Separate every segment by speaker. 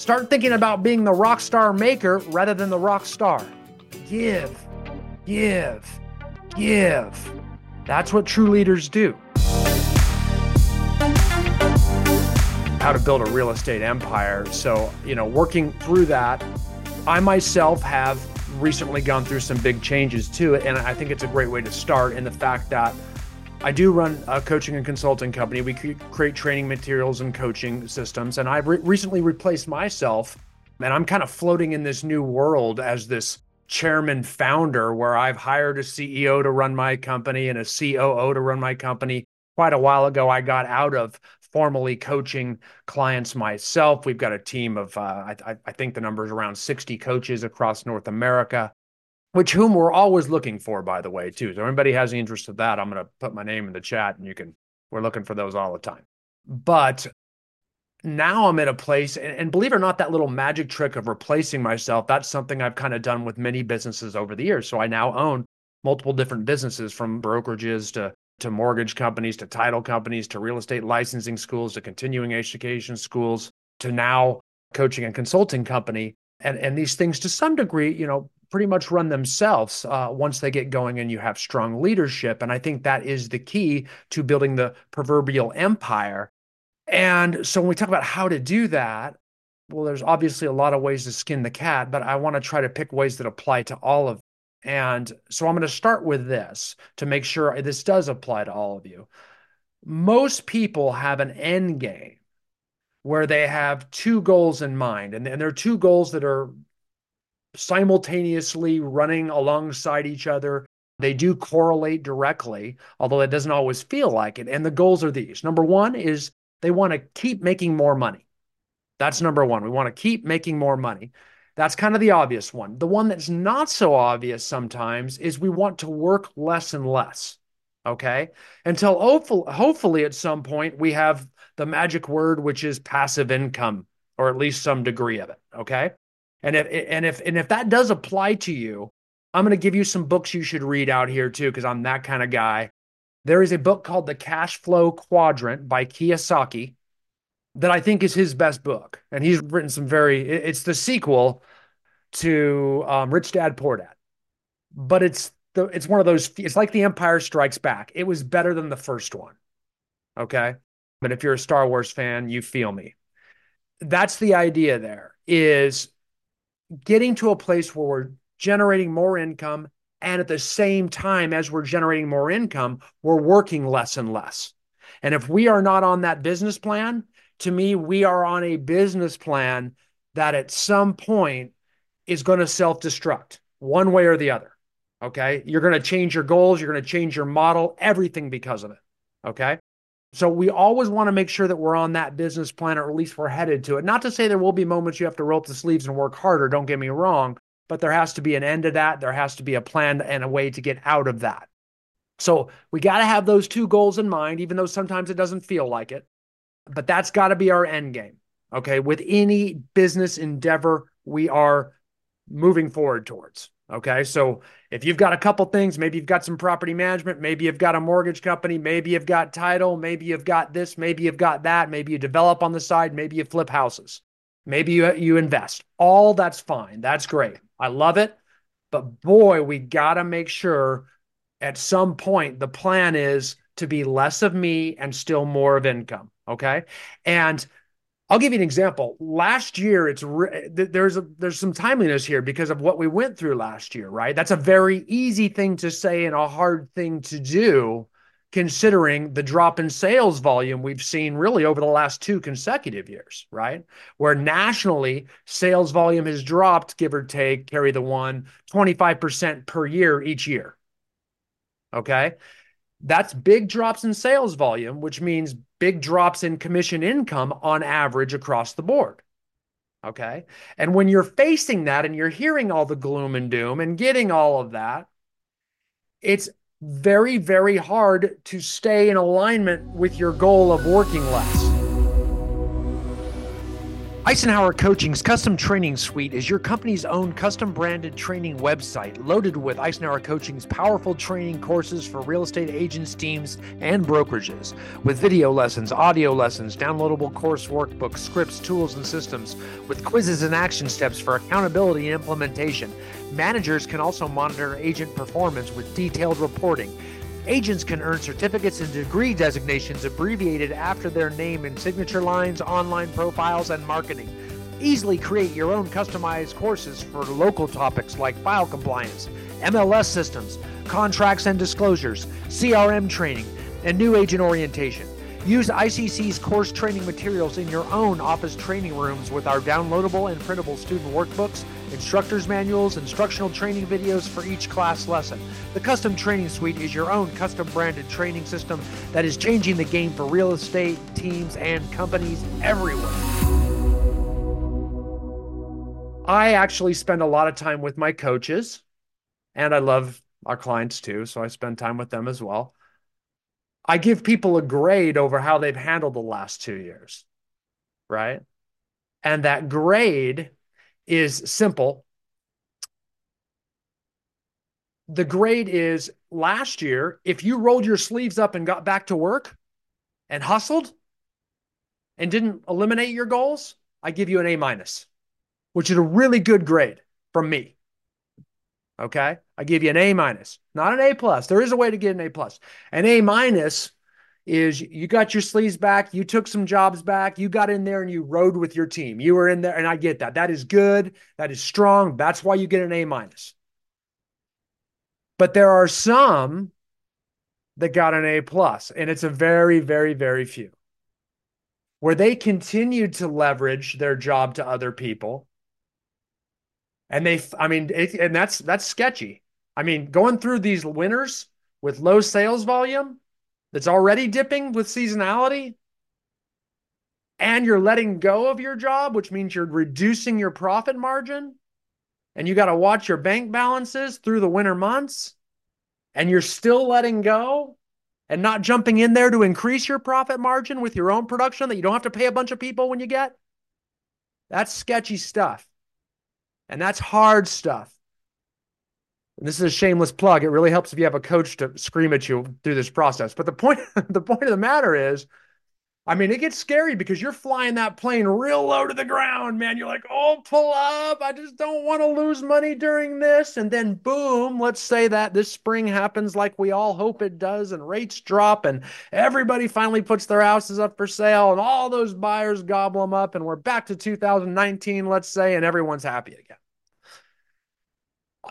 Speaker 1: Start thinking about being the rock star maker rather than the rock star. Give, give, give. That's what true leaders do. How to build a real estate empire. So, you know, working through that, I myself have recently gone through some big changes too. And I think it's a great way to start in the fact that I do run a coaching and consulting company. We create training materials and coaching systems. And I've re- recently replaced myself, and I'm kind of floating in this new world as this chairman founder where I've hired a CEO to run my company and a COO to run my company. Quite a while ago, I got out of formally coaching clients myself. We've got a team of, uh, I, I think the number is around 60 coaches across North America which whom we're always looking for, by the way, too. So anybody has any interest of that, I'm going to put my name in the chat and you can, we're looking for those all the time. But now I'm in a place, and, believe it or not, that little magic trick of replacing myself, that's something I've kind of done with many businesses over the years. So I now own multiple different businesses from brokerages to to mortgage companies to title companies to real estate licensing schools to continuing education schools to now coaching and consulting company and and these things to some degree you know pretty much run themselves uh, once they get going and you have strong leadership. And I think that is the key to building the proverbial empire. And so when we talk about how to do that, well, there's obviously a lot of ways to skin the cat, but I want to try to pick ways that apply to all of. Them. And so I'm going to start with this to make sure this does apply to all of you. Most people have an end game where they have two goals in mind, and, and there are two goals that are simultaneously running alongside each other. They do correlate directly, although it doesn't always feel like it. And the goals are these number one is they want to keep making more money. That's number one. We want to keep making more money. That's kind of the obvious one. The one that's not so obvious sometimes is we want to work less and less. Okay. Until hopefully, hopefully at some point we have the magic word, which is passive income, or at least some degree of it. Okay. And if and if and if that does apply to you, I'm going to give you some books you should read out here too because I'm that kind of guy. There is a book called The Cash Flow Quadrant by Kiyosaki that I think is his best book, and he's written some very. It's the sequel to um, Rich Dad Poor Dad, but it's the it's one of those. It's like The Empire Strikes Back. It was better than the first one. Okay, but if you're a Star Wars fan, you feel me. That's the idea. There is getting to a place where we're generating more income and at the same time as we're generating more income we're working less and less. And if we are not on that business plan to me we are on a business plan that at some point is going to self-destruct one way or the other okay? You're going to change your goals you're going to change your model everything because of it okay so we always want to make sure that we're on that business plan, or at least we're headed to it. Not to say there will be moments you have to roll up the sleeves and work harder, don't get me wrong, but there has to be an end to that. There has to be a plan and a way to get out of that. So we got to have those two goals in mind, even though sometimes it doesn't feel like it. But that's got to be our end game. Okay. With any business endeavor we are moving forward towards. Okay. So if you've got a couple things, maybe you've got some property management, maybe you've got a mortgage company, maybe you've got title, maybe you've got this, maybe you've got that, maybe you develop on the side, maybe you flip houses, maybe you, you invest. All that's fine. That's great. I love it. But boy, we got to make sure at some point the plan is to be less of me and still more of income. Okay. And I'll give you an example. Last year, it's re- there's a, there's some timeliness here because of what we went through last year, right? That's a very easy thing to say and a hard thing to do, considering the drop in sales volume we've seen really over the last two consecutive years, right? Where nationally sales volume has dropped, give or take, carry the one, 25% per year each year. Okay. That's big drops in sales volume, which means big drops in commission income on average across the board. Okay. And when you're facing that and you're hearing all the gloom and doom and getting all of that, it's very, very hard to stay in alignment with your goal of working less. Icenhower Coaching's Custom Training Suite is your company's own custom branded training website loaded with Icenhower Coaching's powerful training courses for real estate agents, teams, and brokerages. With video lessons, audio lessons, downloadable course workbooks, scripts, tools, and systems, with quizzes and action steps for accountability and implementation. Managers can also monitor agent performance with detailed reporting. Agents can earn certificates and degree designations abbreviated after their name in signature lines, online profiles, and marketing. Easily create your own customized courses for local topics like file compliance, MLS systems, contracts and disclosures, CRM training, and new agent orientation. Use ICC's course training materials in your own office training rooms with our downloadable and printable student workbooks, instructor's manuals, instructional training videos for each class lesson. The Custom Training Suite is your own custom branded training system that is changing the game for real estate, teams, and companies everywhere. I actually spend a lot of time with my coaches, and I love our clients too, so I spend time with them as well. I give people a grade over how they've handled the last two years, right? And that grade is simple. The grade is last year, if you rolled your sleeves up and got back to work and hustled and didn't eliminate your goals, I give you an A minus, which is a really good grade from me. Okay. I give you an A minus, not an A plus. There is a way to get an A plus. An A minus is you got your sleeves back, you took some jobs back, you got in there and you rode with your team. You were in there, and I get that. That is good. That is strong. That's why you get an A minus. But there are some that got an A plus, and it's a very, very, very few where they continued to leverage their job to other people and they, I mean, it, and that's that's sketchy. I mean, going through these winners with low sales volume that's already dipping with seasonality, and you're letting go of your job, which means you're reducing your profit margin, and you got to watch your bank balances through the winter months, and you're still letting go and not jumping in there to increase your profit margin with your own production that you don't have to pay a bunch of people when you get. That's sketchy stuff. And that's hard stuff. This is a shameless plug. It really helps if you have a coach to scream at you through this process. But the point, the point of the matter is I mean, it gets scary because you're flying that plane real low to the ground, man. You're like, oh, pull up. I just don't want to lose money during this. And then, boom, let's say that this spring happens like we all hope it does, and rates drop, and everybody finally puts their houses up for sale, and all those buyers gobble them up, and we're back to 2019, let's say, and everyone's happy again.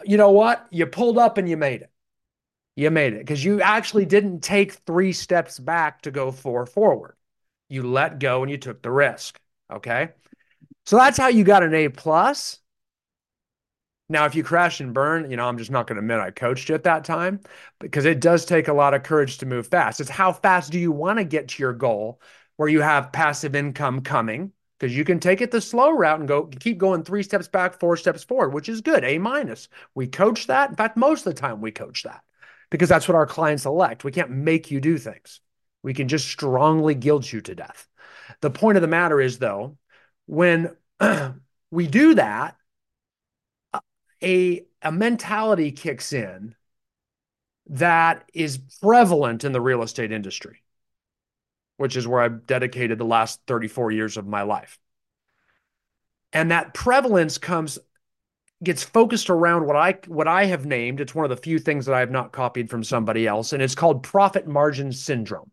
Speaker 1: You know what? You pulled up and you made it. You made it because you actually didn't take three steps back to go four forward you let go and you took the risk. Okay. So that's how you got an A plus. Now, if you crash and burn, you know, I'm just not going to admit I coached you at that time because it does take a lot of courage to move fast. It's how fast do you want to get to your goal where you have passive income coming? Because you can take it the slow route and go keep going three steps back, four steps forward, which is good. A minus. We coach that. In fact, most of the time we coach that because that's what our clients elect. We can't make you do things. We can just strongly guilt you to death. The point of the matter is, though, when we do that, a, a mentality kicks in that is prevalent in the real estate industry, which is where I've dedicated the last 34 years of my life. And that prevalence comes gets focused around what I what I have named. It's one of the few things that I have not copied from somebody else, and it's called profit margin syndrome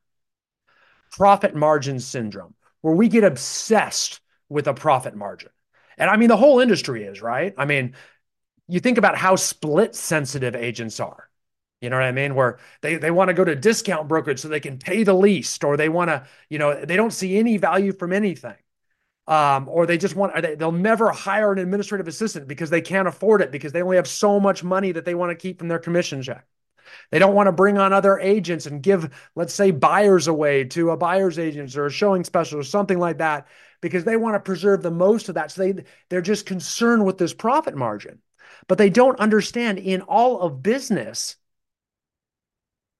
Speaker 1: profit margin syndrome, where we get obsessed with a profit margin. And I mean, the whole industry is, right? I mean, you think about how split sensitive agents are. You know what I mean? Where they, they want to go to discount brokerage so they can pay the least, or they want to, you know, they don't see any value from anything. Um, or they just want, they, they'll never hire an administrative assistant because they can't afford it because they only have so much money that they want to keep from their commission check. They don't want to bring on other agents and give, let's say, buyers away to a buyer's agent or a showing special or something like that because they want to preserve the most of that. So they, they're just concerned with this profit margin. But they don't understand in all of business,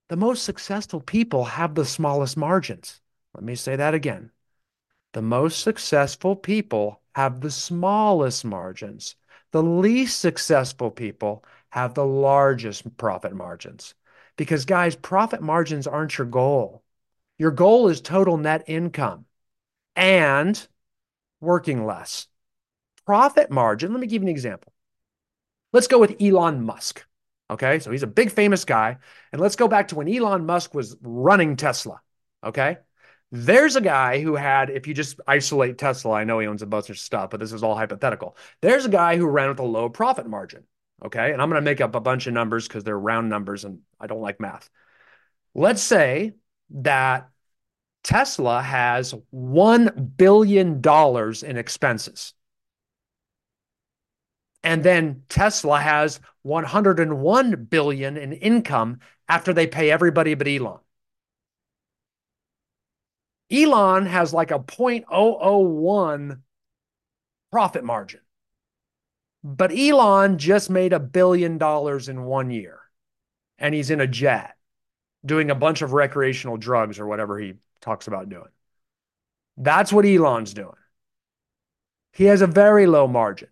Speaker 1: the most successful people have the smallest margins. Let me say that again. The most successful people have the smallest margins. The least successful people have the largest profit margins. Because, guys, profit margins aren't your goal. Your goal is total net income and working less. Profit margin, let me give you an example. Let's go with Elon Musk. Okay. So he's a big famous guy. And let's go back to when Elon Musk was running Tesla. Okay. There's a guy who had, if you just isolate Tesla, I know he owns a bunch of stuff, but this is all hypothetical. There's a guy who ran with a low profit margin. Okay. And I'm going to make up a bunch of numbers because they're round numbers and I don't like math. Let's say that Tesla has $1 billion in expenses. And then Tesla has 101 billion in income after they pay everybody but Elon. Elon has like a 0.001 profit margin. But Elon just made a billion dollars in one year and he's in a jet doing a bunch of recreational drugs or whatever he talks about doing. That's what Elon's doing. He has a very low margin.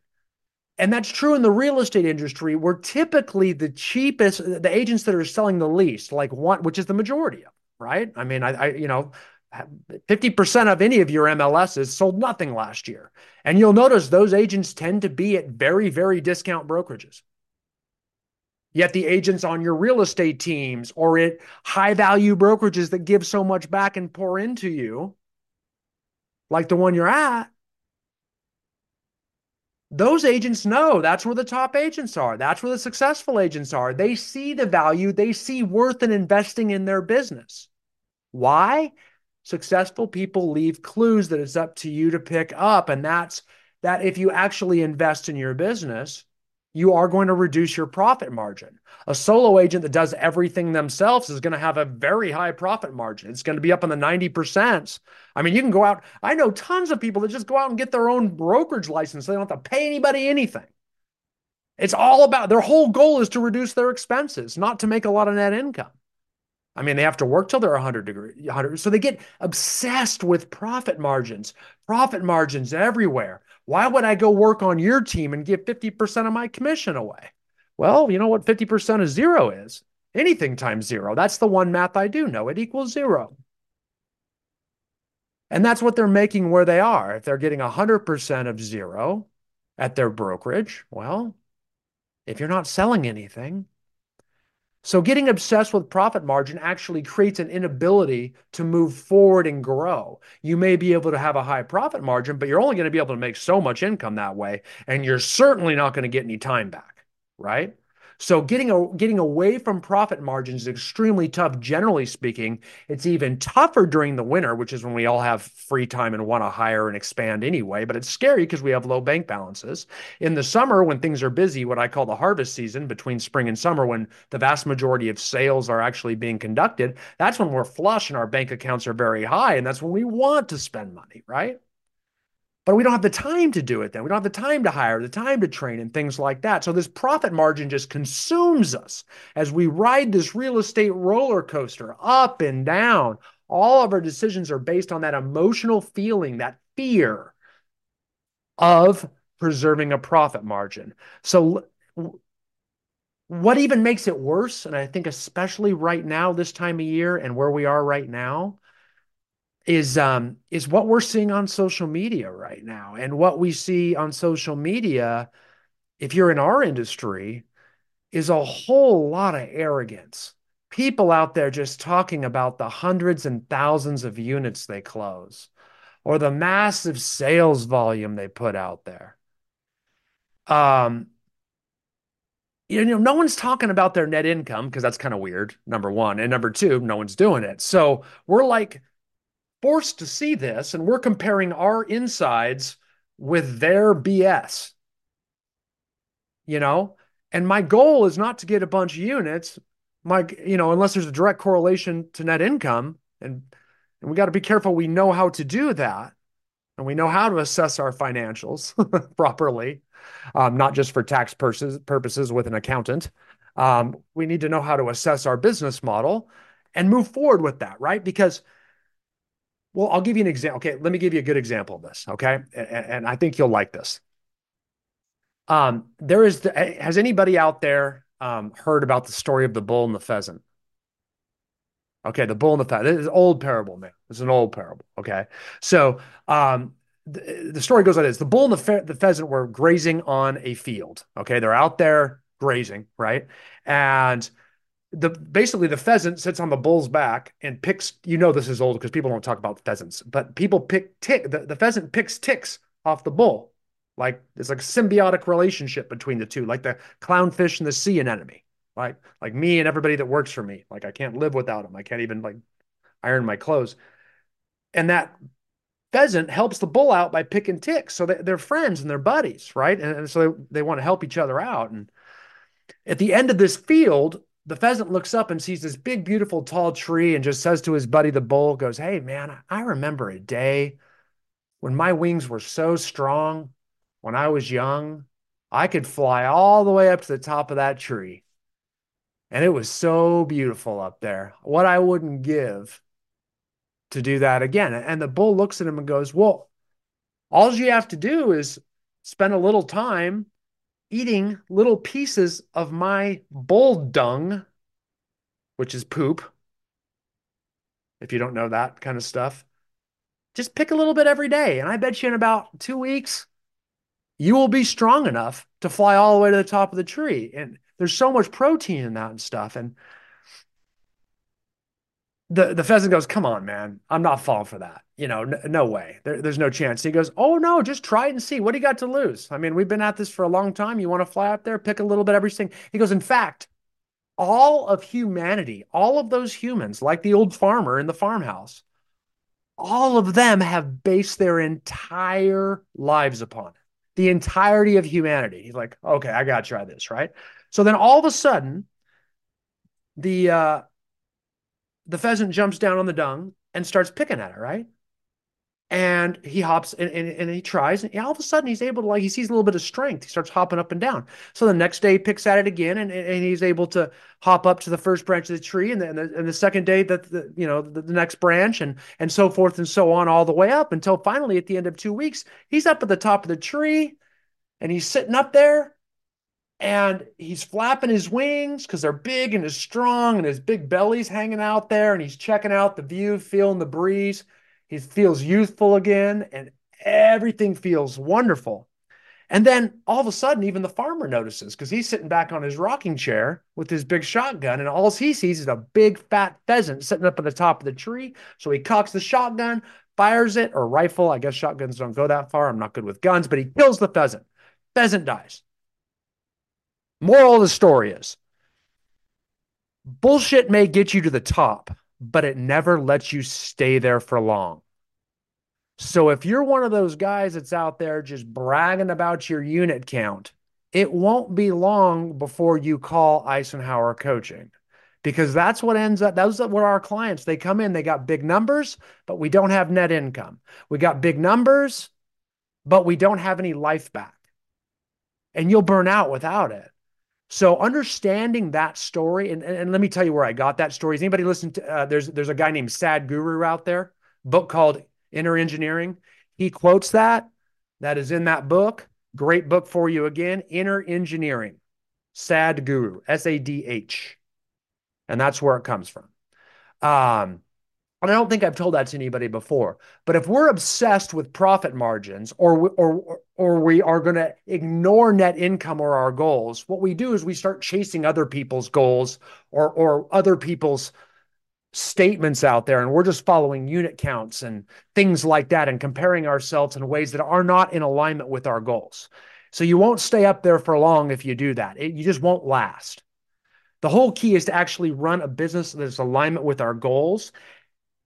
Speaker 1: And that's true in the real estate industry, where typically the cheapest, the agents that are selling the least, like one, which is the majority of, right? I mean, I, I you know, 50% of any of your MLSs sold nothing last year. And you'll notice those agents tend to be at very, very discount brokerages. Yet the agents on your real estate teams or at high value brokerages that give so much back and pour into you, like the one you're at, those agents know that's where the top agents are. That's where the successful agents are. They see the value, they see worth in investing in their business. Why? Successful people leave clues that it's up to you to pick up. And that's that if you actually invest in your business, you are going to reduce your profit margin. A solo agent that does everything themselves is going to have a very high profit margin. It's going to be up in the 90%. I mean, you can go out. I know tons of people that just go out and get their own brokerage license. They don't have to pay anybody anything. It's all about their whole goal is to reduce their expenses, not to make a lot of net income. I mean, they have to work till they're 100 degree, 100. So they get obsessed with profit margins, profit margins everywhere. Why would I go work on your team and give 50% of my commission away? Well, you know what 50% of zero is? Anything times zero. That's the one math I do know. It equals zero. And that's what they're making where they are. If they're getting 100% of zero at their brokerage, well, if you're not selling anything, so getting obsessed with profit margin actually creates an inability to move forward and grow. You may be able to have a high profit margin, but you're only going to be able to make so much income that way. And you're certainly not going to get any time back, right? So getting getting away from profit margins is extremely tough. Generally speaking, it's even tougher during the winter, which is when we all have free time and want to hire and expand anyway. But it's scary because we have low bank balances. In the summer, when things are busy, what I call the harvest season between spring and summer, when the vast majority of sales are actually being conducted, that's when we're flush and our bank accounts are very high, and that's when we want to spend money, right? But we don't have the time to do it then. We don't have the time to hire, the time to train, and things like that. So this profit margin just consumes us as we ride this real estate roller coaster up and down. All of our decisions are based on that emotional feeling, that fear of preserving a profit margin. So, what even makes it worse, and I think especially right now, this time of year, and where we are right now, is um is what we're seeing on social media right now. And what we see on social media if you're in our industry is a whole lot of arrogance. People out there just talking about the hundreds and thousands of units they close or the massive sales volume they put out there. Um you know no one's talking about their net income because that's kind of weird number one and number two no one's doing it. So we're like forced to see this, and we're comparing our insides with their BS. You know, and my goal is not to get a bunch of units. My, you know, unless there's a direct correlation to net income, and and we got to be careful. We know how to do that, and we know how to assess our financials properly, um, not just for tax purposes purposes with an accountant. Um, we need to know how to assess our business model and move forward with that, right? Because Well, I'll give you an example. Okay, let me give you a good example of this. Okay, and, and I think you'll like this. Um, there is. The, has anybody out there um, heard about the story of the bull and the pheasant? Okay, the bull and the pheasant. This is an old parable, man. It's an old parable. Okay, so um, the, the story goes like this: the bull and the, fe- the pheasant were grazing on a field. Okay, they're out there grazing, right? And the basically the pheasant sits on the bull's back and picks. You know this is old because people don't talk about pheasants, but people pick tick. The, the pheasant picks ticks off the bull. Like it's like a symbiotic relationship between the two, like the clownfish and the sea anemone. Like like me and everybody that works for me. Like I can't live without them. I can't even like iron my clothes. And that pheasant helps the bull out by picking ticks. So they, are friends and they're buddies, right? And, and so they, they want to help each other out. And at the end of this field, the pheasant looks up and sees this big, beautiful, tall tree and just says to his buddy, the bull, goes, Hey, man, I remember a day when my wings were so strong when I was young. I could fly all the way up to the top of that tree. And it was so beautiful up there. What I wouldn't give to do that again. And the bull looks at him and goes, Well, all you have to do is spend a little time eating little pieces of my bull dung, which is poop. If you don't know that kind of stuff, just pick a little bit every day. And I bet you in about two weeks, you will be strong enough to fly all the way to the top of the tree. And there's so much protein in that and stuff. And the the pheasant goes, "Come on, man, I'm not falling for that. You know, n- no way. There, there's no chance." He goes, "Oh no, just try it and see. What do you got to lose? I mean, we've been at this for a long time. You want to fly up there, pick a little bit everything." He goes, "In fact, all of humanity, all of those humans, like the old farmer in the farmhouse, all of them have based their entire lives upon it. The entirety of humanity." He's like, "Okay, I got to try this, right?" So then all of a sudden, the uh, the pheasant jumps down on the dung and starts picking at it, right? And he hops and, and, and he tries, and all of a sudden he's able to like he sees a little bit of strength. He starts hopping up and down. So the next day he picks at it again, and, and he's able to hop up to the first branch of the tree, and the, and the, second day that the you know the, the next branch, and and so forth and so on all the way up until finally at the end of two weeks he's up at the top of the tree, and he's sitting up there, and he's flapping his wings because they're big and is strong and his big belly's hanging out there and he's checking out the view feeling the breeze. He feels youthful again and everything feels wonderful. And then all of a sudden even the farmer notices because he's sitting back on his rocking chair with his big shotgun and all he sees is a big fat pheasant sitting up at the top of the tree. So he cocks the shotgun fires it or rifle. I guess shotguns don't go that far. I'm not good with guns but he kills the pheasant. Pheasant dies Moral of the story is bullshit may get you to the top, but it never lets you stay there for long. So if you're one of those guys that's out there just bragging about your unit count, it won't be long before you call Icenhower coaching because that's what ends up are what our clients they come in they got big numbers but we don't have net income. We got big numbers but we don't have any life back. And you'll burn out without it so understanding that story, and, and, let me tell you where I got that story. Has anybody listened to? Uh, there's there's a guy named Sadhguru out there, book called Inner Engineering. He quotes that. That is in that book. Great book for you again. Inner Engineering, Sadhguru, S A D H, and that's where it comes from. Um, and I don't think I've told that to anybody before. But if we're obsessed with profit margins or or or we are going to ignore net income or our goals, what we do is we start chasing other people's goals or or other people's statements out there and we're just following unit counts and things like that and comparing ourselves in ways that are not in alignment with our goals. So you won't stay up there for long if you do that. It, you just won't last. The whole key is to actually run a business that's alignment with our goals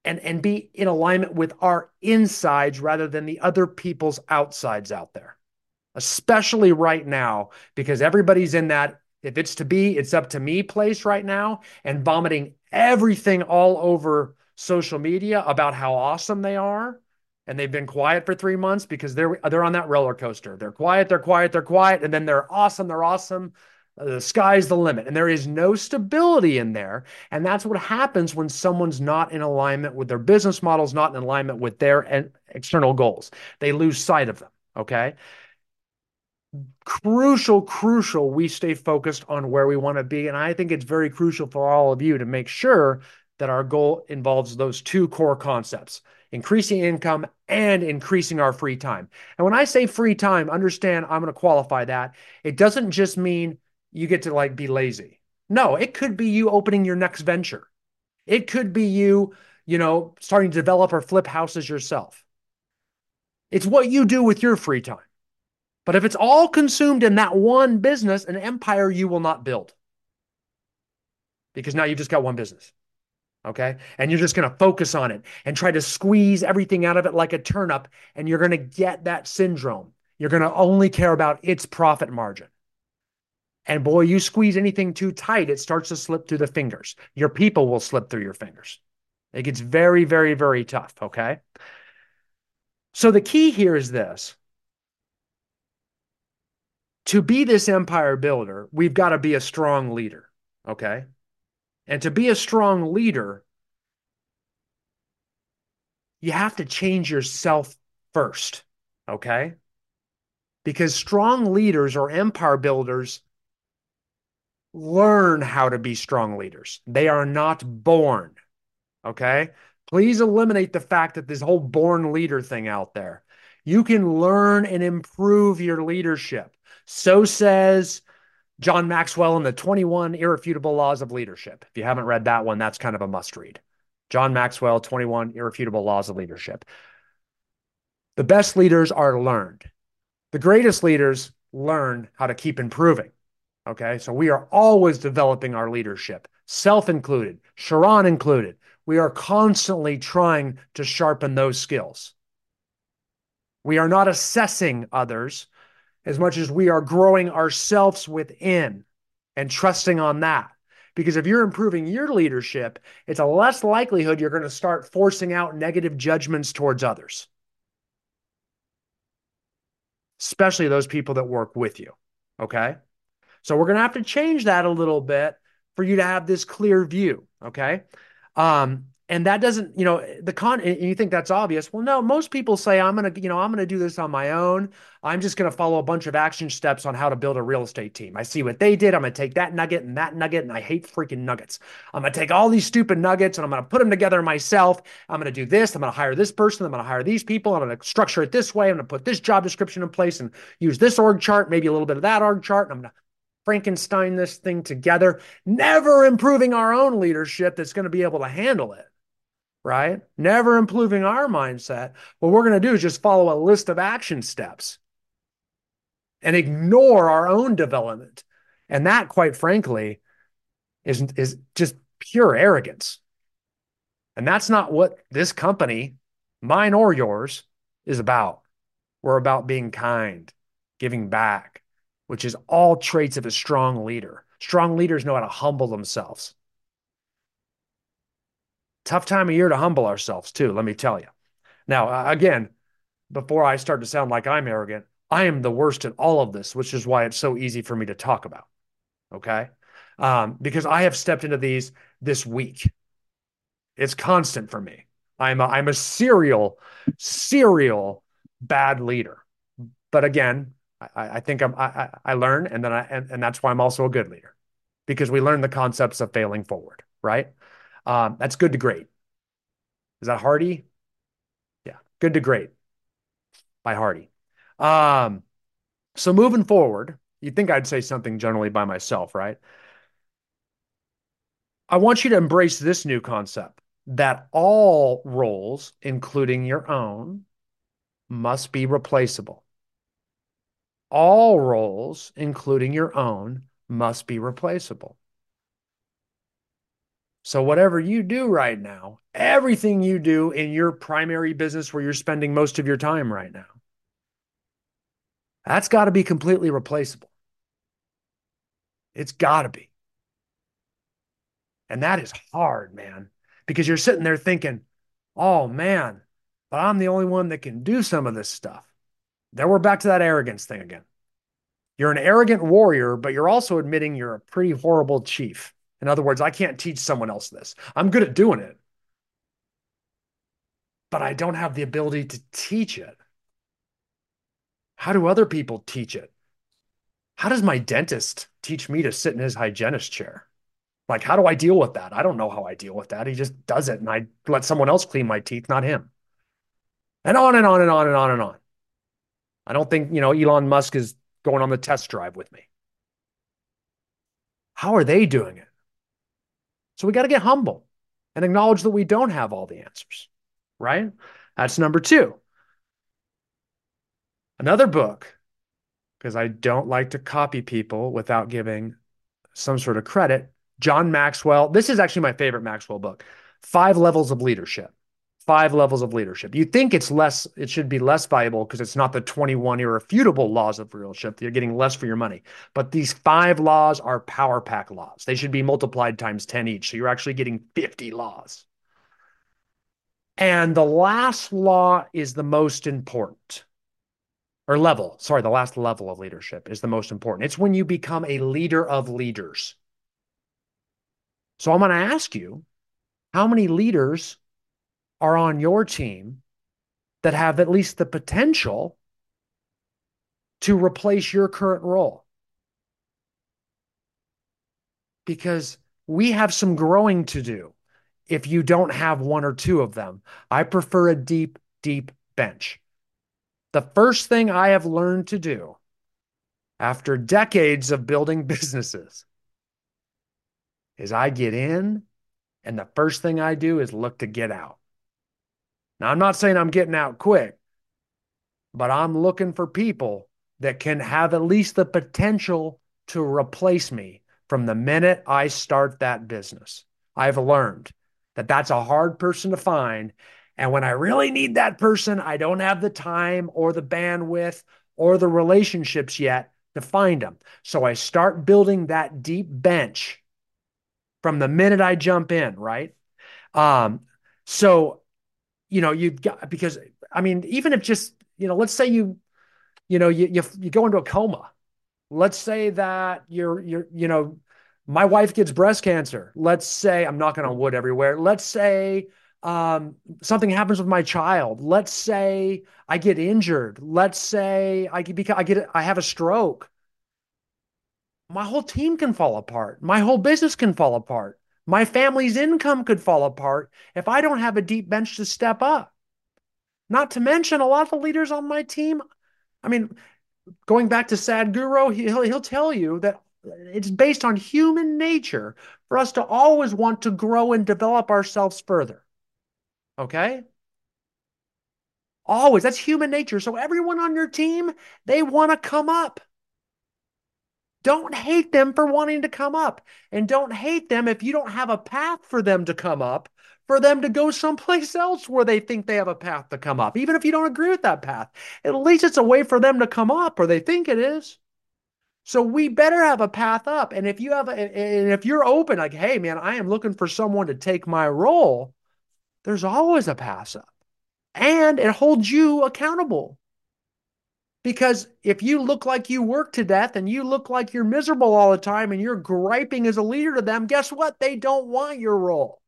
Speaker 1: and and be in alignment with our insides rather than the other people's outsides out there especially right now because everybody's in that if it's to be it's up to me place right now and vomiting everything all over social media about how awesome they are. And they've been quiet for 3 months because they're they're on that roller coaster. They're quiet they're quiet they're quiet and then they're awesome they're awesome The sky's the limit. And there is no stability in there. And that's what happens when someone's not in alignment with their business models, not in alignment with their external goals. They lose sight of them. Okay. Crucial, crucial, we stay focused on where we want to be. And I think it's very crucial for all of you to make sure that our goal involves those two core concepts increasing income and increasing our free time. And when I say free time, understand I'm going to qualify that. It doesn't just mean you get to like be lazy. No, it could be you opening your next venture. It could be you, you know, starting to develop or flip houses yourself. It's what you do with your free time. But if it's all consumed in that one business, an empire you will not build. Because now you've just got one business. Okay. And you're just going to focus on it and try to squeeze everything out of it like a turnip. And you're going to get that syndrome. You're going to only care about its profit margin. And boy, you squeeze anything too tight, it starts to slip through the fingers. Your people will slip through your fingers. It gets very, very, very tough. Okay. So the key here is this to be this empire builder, we've got to be a strong leader. Okay. And to be a strong leader, you have to change yourself first. Okay. Because strong leaders or empire builders learn how to be strong leaders. They are not born. Okay. Please eliminate the fact that this whole born leader thing out there. You can learn and improve your leadership. So says John Maxwell in the 21 Irrefutable Laws of Leadership. If you haven't read that one, that's kind of a must read. John Maxwell, 21 Irrefutable Laws of Leadership. The best leaders are learned. The greatest leaders learn how to keep improving. Okay. So we are always developing our leadership, self included, Sharon included. We are constantly trying to sharpen those skills. We are not assessing others as much as we are growing ourselves within and trusting on that. Because if you're improving your leadership, it's a less likelihood you're going to start forcing out negative judgments towards others, especially those people that work with you. Okay. So we're going to have to change that a little bit for you to have this clear view. Okay. Um, and that doesn't, you know, the con, and you think that's obvious. Well, no, most people say, I'm going to, you know, I'm going to do this on my own. I'm just going to follow a bunch of action steps on how to build a real estate team. I see what they did. I'm going to take that nugget and that nugget, and I hate freaking nuggets. I'm going to take all these stupid nuggets and I'm going to put them together myself. I'm going to do this. I'm going to hire this person. I'm going to hire these people. I'm going to structure it this way. I'm going to put this job description in place and use this org chart, maybe a little bit of that org chart. And I'm going to Frankenstein this thing together, never improving our own leadership that's going to be able to handle it, right? Never improving our mindset. What we're going to do is just follow a list of action steps and ignore our own development. And that, quite frankly, is, is just pure arrogance. And that's not what this company, mine or yours, is about. We're about being kind, giving back, which is all traits of a strong leader. Strong leaders know how to humble themselves. Tough time of year to humble ourselves, too, let me tell you. Now, again, before I start to sound like I'm arrogant, I am the worst at all of this, which is why it's so easy for me to talk about. Okay. Um, because I have stepped into these this week. It's constant for me. I'm a, I'm a serial, serial bad leader. But again, I, I think I'm, I, I learn and then I, and, and that's why I'm also a good leader because we learn the concepts of failing forward, right? Um, that's good to great. Is that Hardy? Yeah. Good to great by Hardy. Um, so moving forward, you'd think I'd say something generally by myself, right? I want you to embrace this new concept that all roles, including your own, must be replaceable all roles, including your own, must be replaceable. So, whatever you do right now, everything you do in your primary business where you're spending most of your time right now, that's got to be completely replaceable. It's got to be. And that is hard, man, because you're sitting there thinking, oh, man, but I'm the only one that can do some of this stuff. Then we're back to that arrogance thing again. You're an arrogant warrior, but you're also admitting you're a pretty horrible chief. In other words, I can't teach someone else this. I'm good at doing it, but I don't have the ability to teach it. How do other people teach it? How does my dentist teach me to sit in his hygienist chair? Like, how do I deal with that? I don't know how I deal with that. He just does it, and I let someone else clean my teeth, not him. And on and on and on and on and on. I don't think, you know, Elon Musk is going on the test drive with me. How are they doing it? So we got to get humble and acknowledge that we don't have all the answers, right? That's number two. Another book, because I don't like to copy people without giving some sort of credit. John Maxwell. This is actually my favorite Maxwell book. Five Levels of Leadership five levels of leadership. You think it's less, it should be less valuable because it's not the 21 irrefutable laws of leadership. You're getting less for your money. But these five laws are power pack laws. They should be multiplied times 10 each. So you're actually getting 50 laws. And the last law is the most important. Or level, sorry, the last level of leadership is the most important. It's when you become a leader of leaders. So I'm going to ask you how many leaders are on your team that have at least the potential to replace your current role. Because we have some growing to do if you don't have one or two of them. I prefer a deep, deep bench. The first thing I have learned to do after decades of building businesses is I get in, and the first thing I do is look to get out. Now, I'm not saying I'm getting out quick, but I'm looking for people that can have at least the potential to replace me from the minute I start that business. I've learned that that's a hard person to find. And when I really need that person, I don't have the time or the bandwidth or the relationships yet to find them. So I start building that deep bench from the minute I jump in, right? Um, so you know, you've got because I mean, even if just you know, let's say you, you know, you you, you go into a coma. Let's say that you're you're you know, my wife gets breast cancer. Let's say I'm knocking on wood everywhere. Let's say um, something happens with my child. Let's say I get injured. Let's say I get I get I have a stroke. My whole team can fall apart. My whole business can fall apart. My family's income could fall apart if I don't have a deep bench to step up. Not to mention, a lot of the leaders on my team, I mean, going back to Sadhguru, he'll, he'll tell you that it's based on human nature for us to always want to grow and develop ourselves further. Okay? Always. That's human nature. So everyone on your team, they want to come up. Don't hate them for wanting to come up. And don't hate them if you don't have a path for them to come up, for them to go someplace else where they think they have a path to come up, even if you don't agree with that path. At least it's a way for them to come up, or they think it is. So we better have a path up. And if you have, a, and if you're open, like, hey, man, I am looking for someone to take my role, there's always a path up. And it holds you accountable. Because if you look like you work to death and you look like you're miserable all the time and you're griping as a leader to them, guess what? They don't want your role.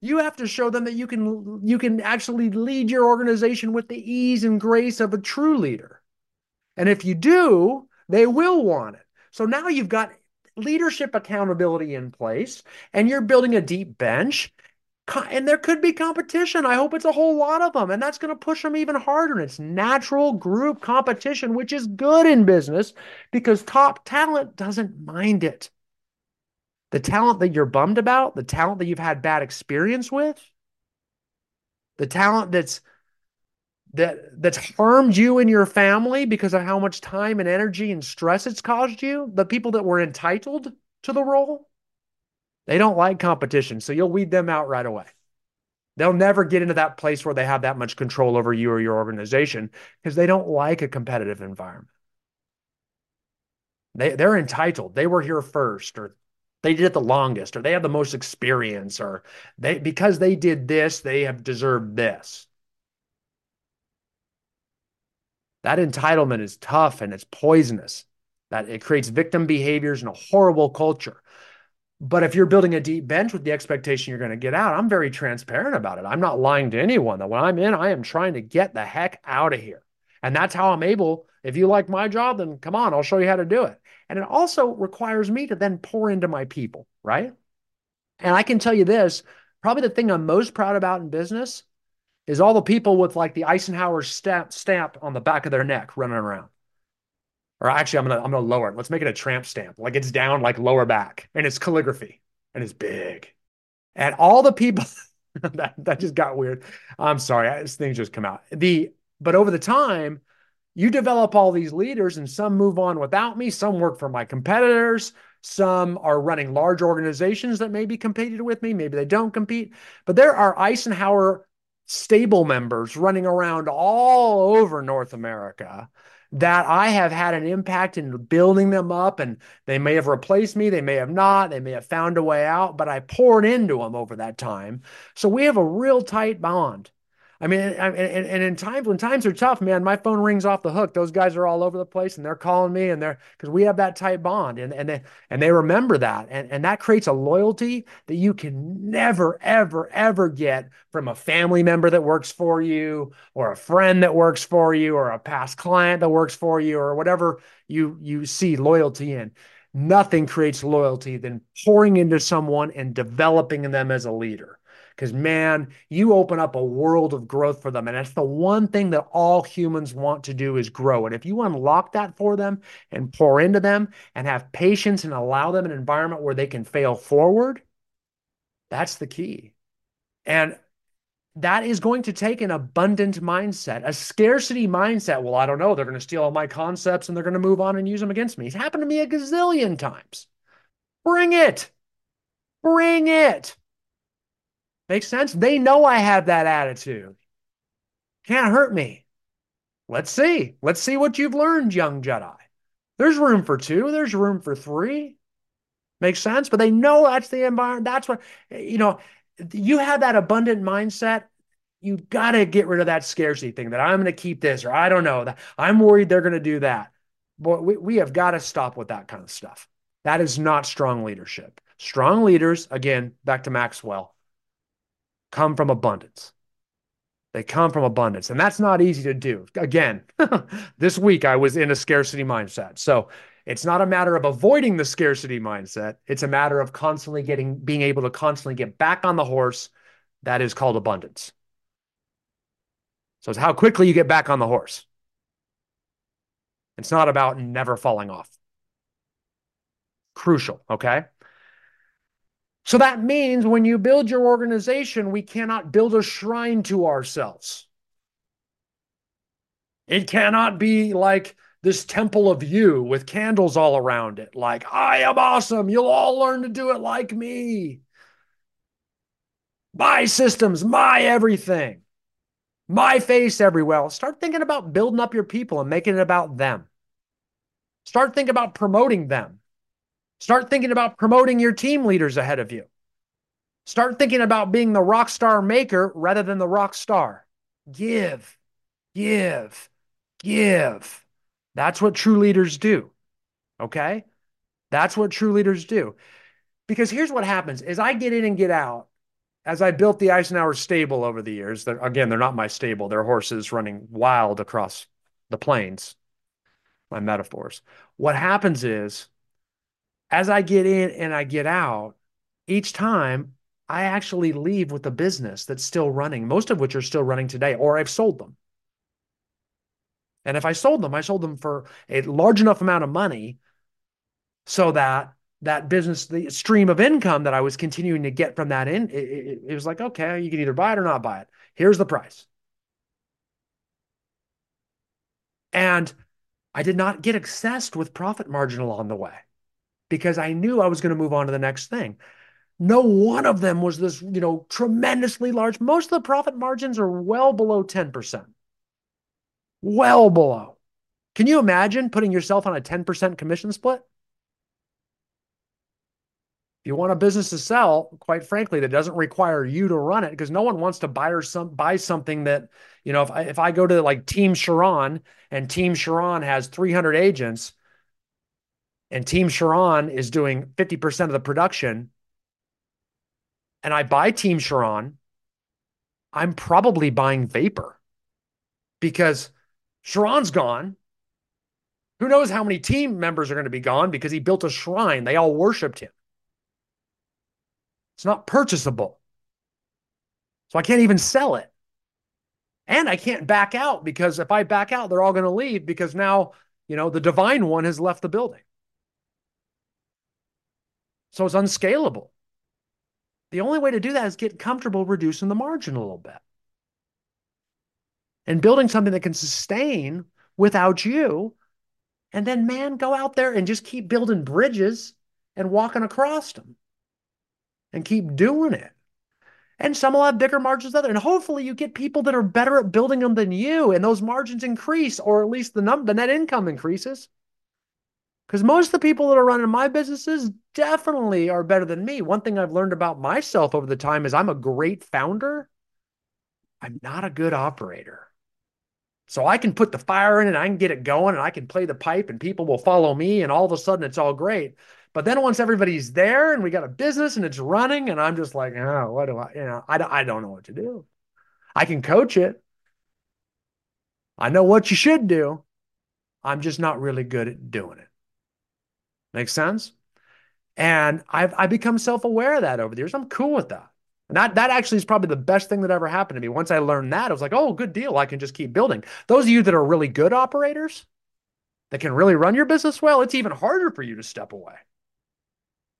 Speaker 1: You have to show them that you can you can actually lead your organization with the ease and grace of a true leader. And if you do, they will want it. So now you've got leadership accountability in place and you're building a deep bench and there could be competition. I hope it's a whole lot of them. And that's going to push them even harder. And it's natural group competition, which is good in business because top talent doesn't mind it. The talent that you're bummed about, the talent that you've had bad experience with, the talent that's that that's harmed you and your family because of how much time and energy and stress it's caused you, the people that were entitled to the role, they don't like competition, so you'll weed them out right away. They'll never get into that place where they have that much control over you or your organization because they don't like a competitive environment. They they're entitled. They were here first or they did it the longest or they have the most experience or they because they did this, they have deserved this. That entitlement is tough and it's poisonous. That it creates victim behaviors and a horrible culture. But if you're building a deep bench with the expectation you're going to get out, I'm very transparent about it. I'm not lying to anyone that when I'm in, I am trying to get the heck out of here. And that's how I'm able. If you like my job, then come on, I'll show you how to do it. And it also requires me to then pour into my people, right? And I can tell you this probably the thing I'm most proud about in business is all the people with like the Icenhower stamp, stamp on the back of their neck running around. Or actually, I'm gonna I'm gonna lower it. Let's make it a tramp stamp. Like it's down like lower back, and it's calligraphy, and it's big. And all the people that that just got weird. I'm sorry, this thing just come out. The but over the time, you develop all these leaders, and some move on without me. Some work for my competitors. Some are running large organizations that maybe competed with me. Maybe they don't compete. But there are Icenhower stable members running around all over North America that I have had an impact in building them up. And they may have replaced me, they may have not, they may have found a way out, but I poured into them over that time. So we have a real tight bond. I mean, and, and, in times when times are tough, man, my phone rings off the hook. Those guys are all over the place and they're calling me and they're because we have that tight bond and and they and they remember that and and that creates a loyalty that you can never ever ever get from a family member that works for you or a friend that works for you or a past client that works for you or whatever you you see loyalty in. Nothing creates loyalty than pouring into someone and developing them as a leader. Because, man, you open up a world of growth for them. And that's the one thing that all humans want to do is grow. And if you unlock that for them and pour into them and have patience and allow them an environment where they can fail forward, that's the key. And that is going to take an abundant mindset, a scarcity mindset. Well, I don't know. They're going to steal all my concepts and they're going to move on and use them against me. It's happened to me a gazillion times. Bring it. Bring it. Makes sense? They know I have that attitude. Can't hurt me. Let's see. Let's see what you've learned, young Jedi. There's room for two, there's room for three. Makes sense? But they know that's the environment. That's what, you know, you have that abundant mindset. You got to get rid of that scarcity thing that I'm going to keep this or I don't know I'm worried they're going to do that. Boy, we, we have got to stop with that kind of stuff. That is not strong leadership. Strong leaders, again, back to Maxwell, come from abundance. They come from abundance. And that's not easy to do. Again, this week I was in a scarcity mindset. So it's not a matter of avoiding the scarcity mindset. It's a matter of constantly getting, being able to constantly get back on the horse. That is called abundance. So it's how quickly you get back on the horse. It's not about never falling off. Crucial. Okay. So that means when you build your organization, we cannot build a shrine to ourselves. It cannot be like this temple of you with candles all around it. Like, I am awesome. You'll all learn to do it like me. My systems, my everything, my face everywhere. Start thinking about building up your people and making it about them. Start thinking about promoting them. Start thinking about promoting your team leaders ahead of you. Start thinking about being the rock star maker rather than the rock star. Give, give, give. That's what true leaders do. Okay? That's what true leaders do. Because here's what happens as I get in and get out. As I built the Icenhower stable over the years, they're, again, they're not my stable. They're horses running wild across the plains, my metaphors. What happens is as I get in and I get out, each time I actually leave with a business that's still running, most of which are still running today, or I've sold them. And if I sold them, I sold them for a large enough amount of money so that that business, the stream of income that I was continuing to get from that in, it, it, it was like, okay, you can either buy it or not buy it. Here's the price. And I did not get obsessed with profit margin along the way because I knew I was going to move on to the next thing. No one of them was this, you know, tremendously large. Most of the profit margins are well below 10%. Well below. Can you imagine putting yourself on a 10% commission split? If you want a business to sell, quite frankly, that doesn't require you to run it because no one wants to buy or some buy something that, you know, if I, if I go to like Team Sharran and Team Sharran has 300 agents and Team Sharran is doing 50% of the production and I buy Team Sharran, I'm probably buying vapor because Sharran's gone. Who knows how many team members are going to be gone because he built a shrine. They all worshiped him. It's not purchasable. So I can't even sell it. And I can't back out because if I back out, they're all going to leave because now, you know, the divine one has left the building. So it's unscalable. The only way to do that is get comfortable reducing the margin a little bit and building something that can sustain without you. And then, man, go out there and just keep building bridges and walking across them and keep doing it. And some will have bigger margins than others. And hopefully you get people that are better at building them than you, and those margins increase, or at least the num the net income increases. Because most of the people that are running my businesses definitely are better than me. One thing I've learned about myself over the time is I'm a great founder. I'm not a good operator. So I can put the fire in and I can get it going and I can play the pipe and people will follow me and all of a sudden it's all great. But then once everybody's there and we got a business and it's running and I'm just like, oh, what do I, you know, I, I don't know what to do. I can coach it. I know what you should do. I'm just not really good at doing it. Makes sense? And I've I've become self-aware of that over the years. I'm cool with that. And that that actually is probably the best thing that ever happened to me. Once I learned that, I was like, oh, good deal. I can just keep building. Those of you that are really good operators that can really run your business well, it's even harder for you to step away.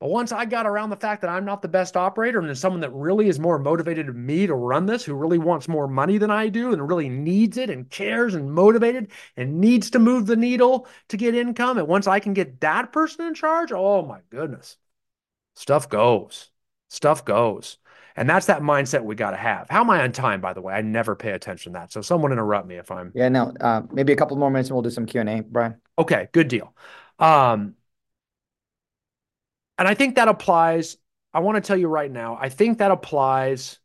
Speaker 1: But once I got around the fact that I'm not the best operator and there's someone that really is more motivated than me to run this, who really wants more money than I do and really needs it and cares and motivated and needs to move the needle to get income. And once I can get that person in charge, oh my goodness, stuff goes. Stuff goes. And that's that mindset we got to have. How am I on time, by the way? I never pay attention to that. So someone interrupt me if I'm.
Speaker 2: Yeah, no, uh, maybe a couple more minutes and we'll do some Q&A, Brian.
Speaker 1: Okay, good deal. Um, and I think that applies. I want to tell you right now, I think that applies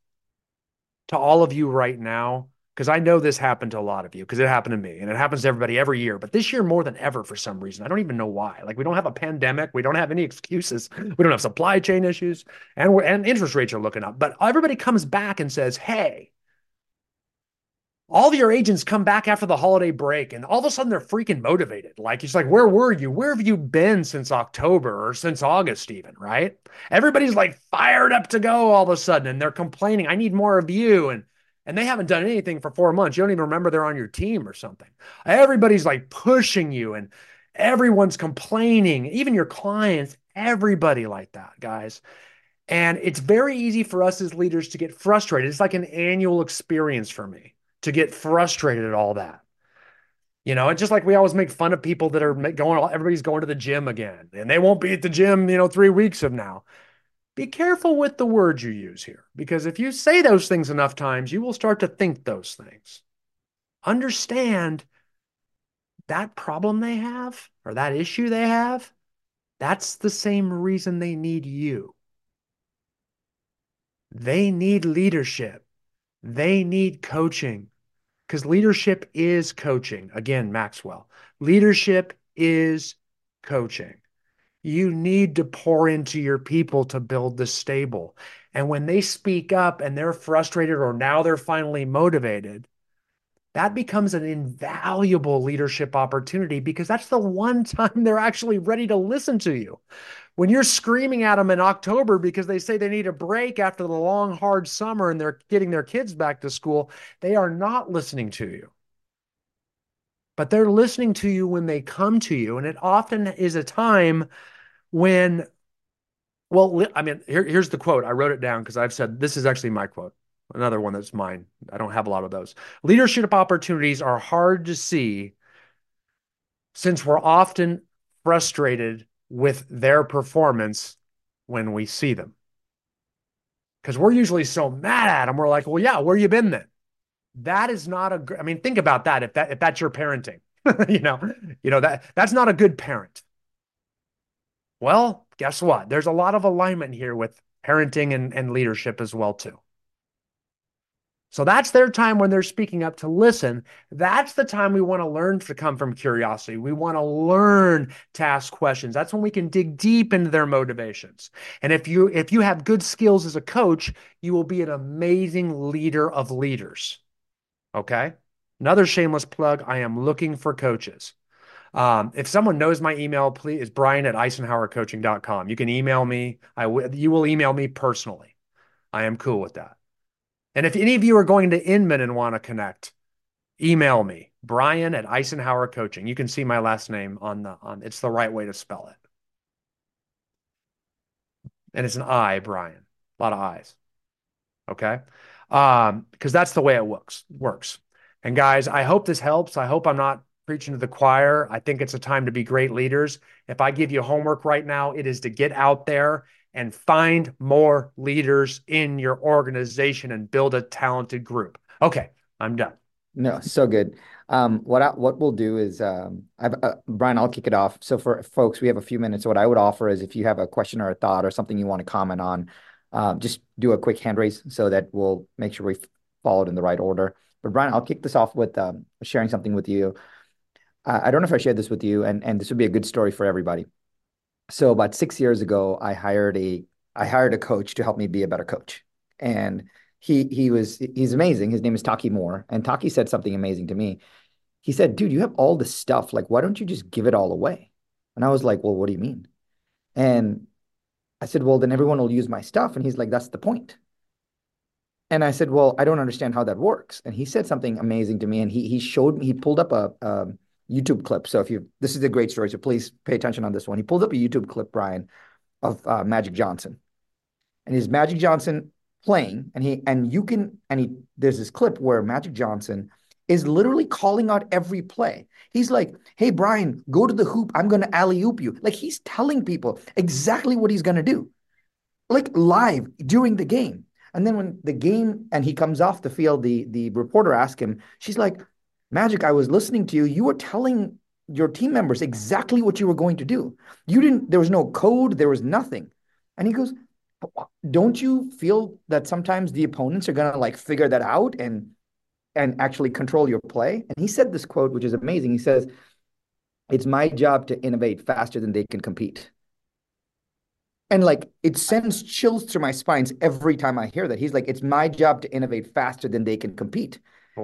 Speaker 1: to all of you right now because I know this happened to a lot of you because it happened to me and it happens to everybody every year. But this year more than ever for some reason. I don't even know why. Like we don't have a pandemic, we don't have any excuses, we don't have supply chain issues, and we're and interest rates are looking up. But everybody comes back and says, "Hey, all your agents come back after the holiday break and all of a sudden they're freaking motivated. Like, it's like, where were you? Where have you been since October or since August, even? Right? Everybody's like fired up to go all of a sudden and they're complaining, I need more of you. And and they haven't done anything for four months. You don't even remember they're on your team or something. Everybody's like pushing you and everyone's complaining, even your clients, everybody like that, guys. And it's very easy for us as leaders to get frustrated. It's like an annual experience for me to get frustrated at all that. You know, it's just like we always make fun of people that are going, everybody's going to the gym again, and they won't be at the gym, you know, three weeks from now. Be careful with the words you use here, because if you say those things enough times, you will start to think those things. Understand that problem they have or that issue they have, that's the same reason they need you. They need leadership. They need coaching because leadership is coaching. Again, Maxwell, leadership is coaching. You need to pour into your people to build the stable. And when they speak up and they're frustrated or now they're finally motivated, that becomes an invaluable leadership opportunity because that's the one time they're actually ready to listen to you. When you're screaming at them in October because they say they need a break after the long, hard summer and they're getting their kids back to school, they are not listening to you. But they're listening to you when they come to you. And it often is a time when, well, I mean, here, here's the quote. I wrote it down because I've said this is actually my quote. Another one that's mine. I don't have a lot of those. Leadership opportunities are hard to see since we're often frustrated with their performance when we see them. Because we're usually so mad at them, we're like, well, yeah, where you been then? That is not a I mean, think about that if that if that's your parenting. you know, you know, that that's not a good parent. Well, guess what? There's a lot of alignment here with parenting and, and leadership as well, too. So that's their time when they're speaking up to listen. That's the time we want to learn to come from curiosity. We want to learn to ask questions. That's when we can dig deep into their motivations. And if you if you have good skills as a coach, you will be an amazing leader of leaders. Okay? Another shameless plug, I am looking for coaches. Um, if someone knows my email, please is brian at icenhowercoaching.com. You can email me. I w- you will email me personally. I am cool with that. And if any of you are going to Inman and want to connect, email me, Brian at Icenhower Coaching. You can see my last name on the on it's the right way to spell it. And it's an I, Brian. A lot of I's. Okay. Um, because that's the way it works works. And guys, I hope this helps. I hope I'm not preaching to the choir. I think it's a time to be great leaders. If I give you homework right now, it is to get out there and find more leaders in your organization and build a talented group. Okay, I'm done.
Speaker 2: No, so good. Um, what I, what we'll do is, um, uh, Brian, I'll kick it off. So for folks, we have a few minutes. What I would offer is if you have a question or a thought or something you want to comment on, uh, just do a quick hand raise so that we'll make sure we followed in the right order. But Brian, I'll kick this off with um, sharing something with you. I don't know if I shared this with you, and and this would be a good story for everybody so about six years ago, I hired a I hired a coach to help me be a better coach, and he he was he's amazing. His name is Taki Moore, and Taki said something amazing to me. He said, "Dude, you have all this stuff. Like, why don't you just give it all away?" And I was like, "Well, what do you mean?" And I said, "Well, then everyone will use my stuff." And he's like, "That's the point." And I said, "Well, I don't understand how that works." And he said something amazing to me, and he he showed me he pulled up a. a YouTube clip. So if you, this is a great story. So please pay attention on this one. He pulled up a YouTube clip, Brian, of uh, Magic Johnson, and he's Magic Johnson playing, and he and you can and he there's this clip where Magic Johnson is literally calling out every play. He's like, "Hey Brian, go to the hoop. I'm going to alley oop you." Like he's telling people exactly what he's going to do, like live during the game. And then when the game and he comes off the field, the the reporter asks him, she's like, Magic, I was listening to you. You were telling your team members exactly what you were going to do. You didn't, there was no code, there was nothing. And he goes, Don't you feel that sometimes the opponents are going to like figure that out and and actually control your play? And he said this quote, which is amazing. He says, It's my job to innovate faster than they can compete. And like it sends chills through my spines every time I hear that. He's like, It's my job to innovate faster than they can compete.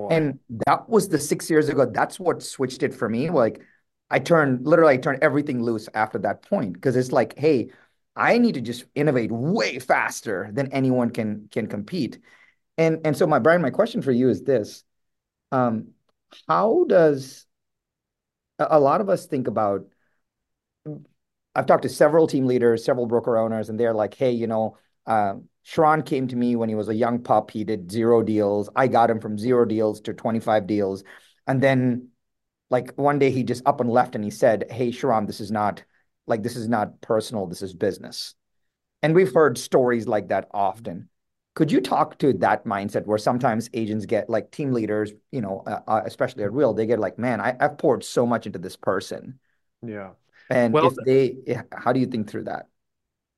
Speaker 2: And that was the six years ago. That's what switched it for me. Like I turned literally I turned everything loose after that point because it's like, hey, I need to just innovate way faster than anyone can can compete. And and so my Brian, my question for you is this. Um, how does a lot of us think about I've talked to several team leaders, several broker owners, and they're like, hey, you know, uh, Sharran came to me when he was a young pup. He did zero deals. I got him from zero deals to 25 deals. And then like one day he just up and left and he said, Hey, Sharran, this is not like this is not personal, this is business. And we've heard stories like that often. Could you talk to that mindset where sometimes agents get like team leaders, you know, uh, uh especially at Real, they get like, man, I, I've poured so much into this person.
Speaker 1: Yeah.
Speaker 2: And well, if they, how do you think through that?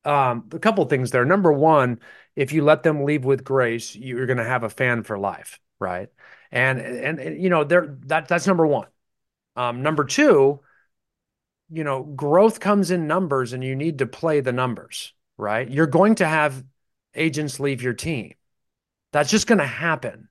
Speaker 1: Um, a couple things there. Number one, if you let them leave with grace, you're going to have a fan for life, right? And and, you know, there that that's number one. Um, number two, you know, growth comes in numbers, and you need to play the numbers, right? You're going to have agents leave your team. That's just going to happen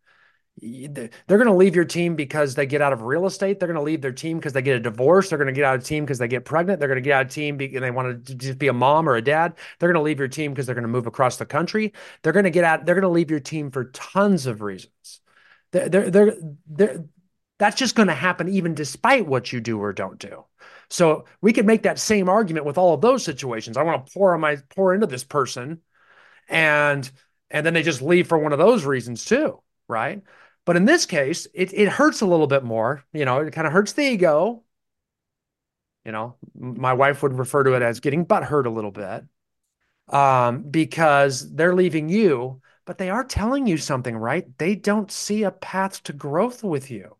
Speaker 1: they're going to leave your team because they get out of real estate. They're going to leave their team because they get a divorce. They're going to get out of team because they get pregnant. They're going to get out of team and they want to just be a mom or a dad. They're going to leave your team because they're going to move across the country. They're going to get out. They're going to leave your team for tons of reasons. They're, they're, they're, they're that's just going to happen even despite what you do or don't do. So we could make that same argument with all of those situations. I want to pour my pour into this person, and and then they just leave for one of those reasons too, right? But in this case, it, it hurts a little bit more. You know, it kind of hurts the ego. You know, my wife would refer to it as getting butt hurt a little bit um, because they're leaving you, but they are telling you something, right? They don't see a path to growth with you.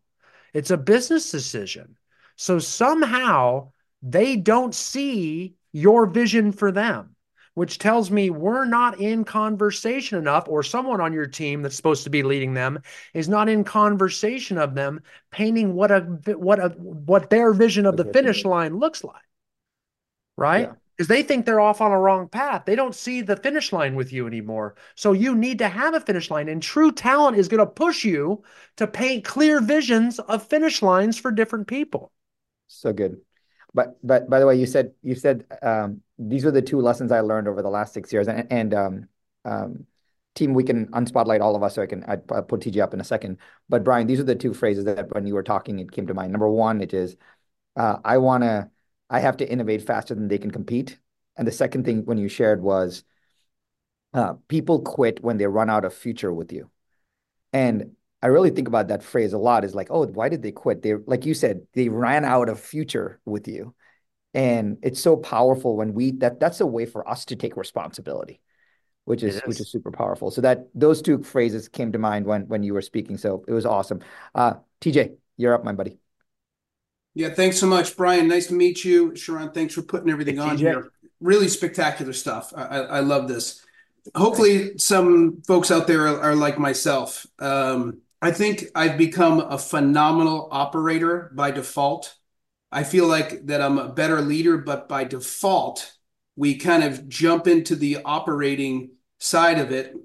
Speaker 1: It's a business decision. So somehow they don't see your vision for them, which tells me we're not in conversation enough, or someone on your team that's supposed to be leading them is not in conversation of them painting what a what a what their vision of the finish line looks like. Right? Yeah because they think they're off on a wrong path. They don't see the finish line with you anymore. So you need to have a finish line. And true talent is going to push you to paint clear visions of finish lines for different people.
Speaker 2: So good. But but by the way, you said you said um, these were the two lessons I learned over the last six years. And, and um, um, team, we can unspotlight all of us, so I can i put TJ up in a second. But Brian, these are the two phrases that when you were talking, it came to mind. Number one, it is uh, I want to I have to innovate faster than they can compete. And the second thing when you shared was uh, people quit when they run out of future with you. And I really think about that phrase a lot is like, oh, why did they quit? They, like you said, they ran out of future with you. And it's so powerful when we, that that's a way for us to take responsibility, which is, is. which is super powerful. So that those two phrases came to mind when, when you were speaking. So it was awesome. Uh, TJ, you're up, my buddy.
Speaker 3: Yeah, thanks so much, Brian. Nice to meet you. Sharran, thanks for putting everything on here. Really spectacular stuff. I, I love this. Hopefully, some folks out there are, are like myself. Um, I think I've become a phenomenal operator by default. I feel like that I'm a better leader, but by default, we kind of jump into the operating side of it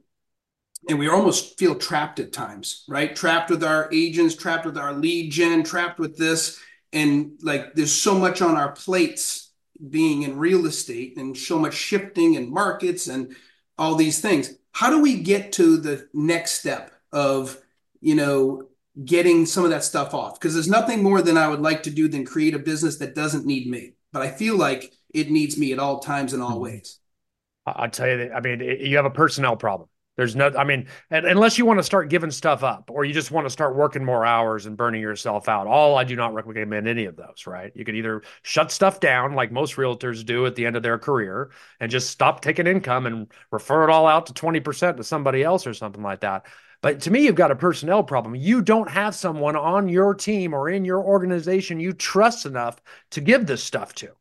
Speaker 3: and we almost feel trapped at times, right? Trapped with our agents, trapped with our lead gen, trapped with this and like there's so much on our plates being in real estate and so much shifting and markets and all these things how do we get to the next step of you know getting some of that stuff off because there's nothing more than i would like to do than create a business that doesn't need me but i feel like it needs me at all times and all mm-hmm. ways
Speaker 1: i'll tell you that i mean you have a personnel problem there's no, I mean, unless you want to start giving stuff up or you just want to start working more hours and burning yourself out, all I do not recommend any of those, right? You can either shut stuff down like most realtors do at the end of their career and just stop taking income and refer it all out to 20% to somebody else or something like that. But to me, you've got a personnel problem. You don't have someone on your team or in your organization you trust enough to give this stuff to,